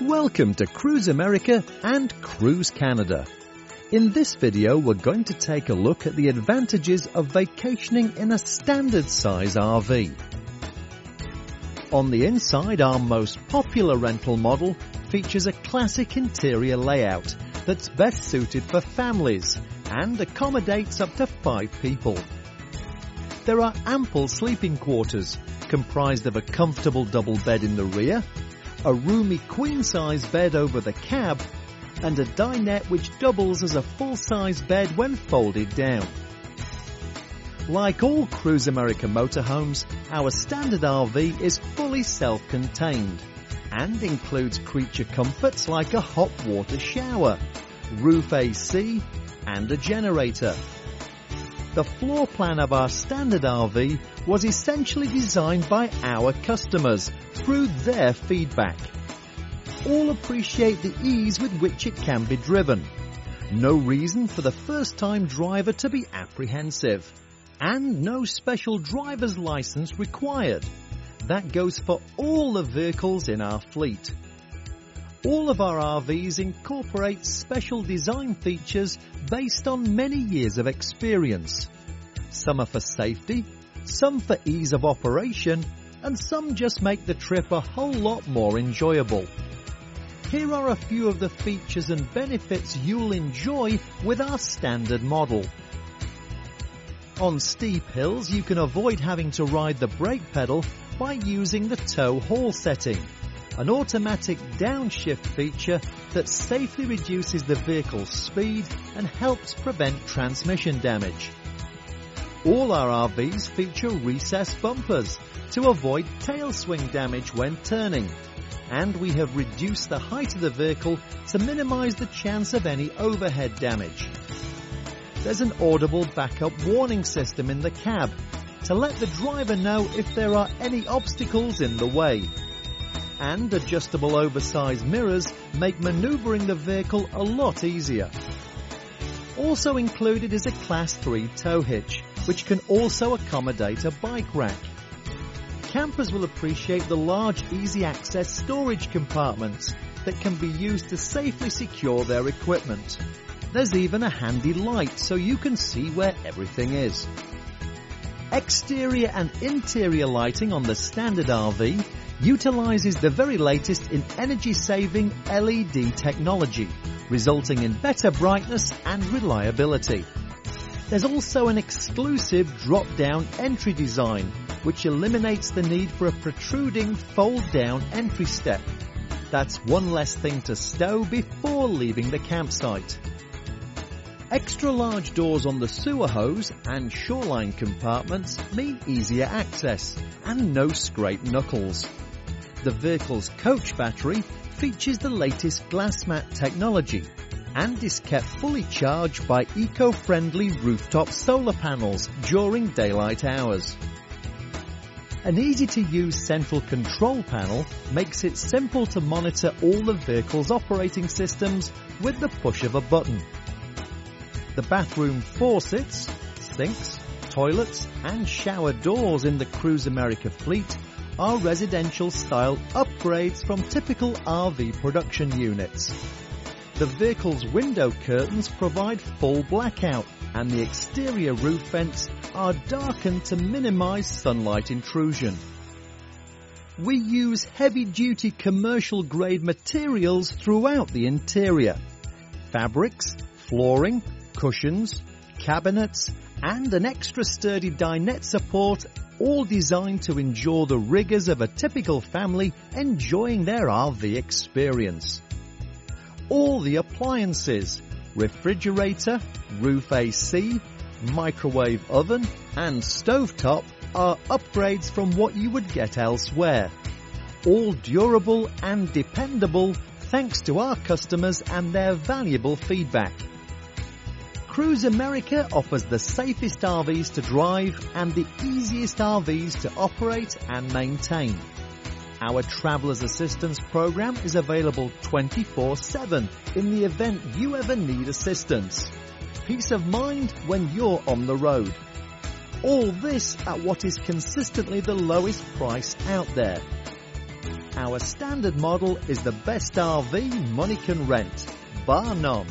Welcome to Cruise America and Cruise Canada. In this video, we're going to take a look at the advantages of vacationing in a standard size RV. On the inside, our most popular rental model features a classic interior layout that's best suited for families and accommodates up to five people. There are ample sleeping quarters comprised of a comfortable double bed in the rear a roomy queen-size bed over the cab, and a dinette which doubles as a full-size bed when folded down. Like all Cruise America motorhomes, our standard RV is fully self-contained and includes creature comforts like a hot water shower, roof AC, and a generator. The floor plan of our standard RV was essentially designed by our customers through their feedback. All appreciate the ease with which it can be driven. No reason for the first time driver to be apprehensive. And no special driver's license required. That goes for all the vehicles in our fleet. All of our RVs incorporate special design features based on many years of experience. Some are for safety, some for ease of operation, and some just make the trip a whole lot more enjoyable. Here are a few of the features and benefits you'll enjoy with our standard model. On steep hills, you can avoid having to ride the brake pedal by using the tow haul setting, an automatic downshift feature that safely reduces the vehicle's speed and helps prevent transmission damage. All our RVs feature recessed bumpers to avoid tail swing damage when turning. And we have reduced the height of the vehicle to minimize the chance of any overhead damage. There's an audible backup warning system in the cab to let the driver know if there are any obstacles in the way. And adjustable oversized mirrors make maneuvering the vehicle a lot easier. Also included is a class 3 tow hitch which can also accommodate a bike rack. Campers will appreciate the large easy access storage compartments that can be used to safely secure their equipment. There's even a handy light so you can see where everything is. Exterior and interior lighting on the standard RV utilizes the very latest in energy saving LED technology, resulting in better brightness and reliability. There's also an exclusive drop-down entry design, which eliminates the need for a protruding fold-down entry step. That's one less thing to stow before leaving the campsite. Extra large doors on the sewer hose and shoreline compartments mean easier access and no scraped knuckles. The vehicle's coach battery features the latest glass mat technology and is kept fully charged by eco-friendly rooftop solar panels during daylight hours. An easy to use central control panel makes it simple to monitor all the vehicle's operating systems with the push of a button. The bathroom faucets, sinks, toilets and shower doors in the Cruise America fleet are residential style upgrades from typical RV production units. The vehicle's window curtains provide full blackout and the exterior roof vents are darkened to minimize sunlight intrusion. We use heavy duty commercial grade materials throughout the interior. Fabrics, flooring, cushions, cabinets, and an extra sturdy dinette support all designed to endure the rigors of a typical family enjoying their RV experience all the appliances, refrigerator, roof AC, microwave oven and stovetop are upgrades from what you would get elsewhere. All durable and dependable thanks to our customers and their valuable feedback. Cruise America offers the safest RVs to drive and the easiest RVs to operate and maintain. Our Traveller's Assistance program is available 24-7 in the event you ever need assistance. Peace of mind when you're on the road. All this at what is consistently the lowest price out there. our standard model is the best RV money can rent, bar none.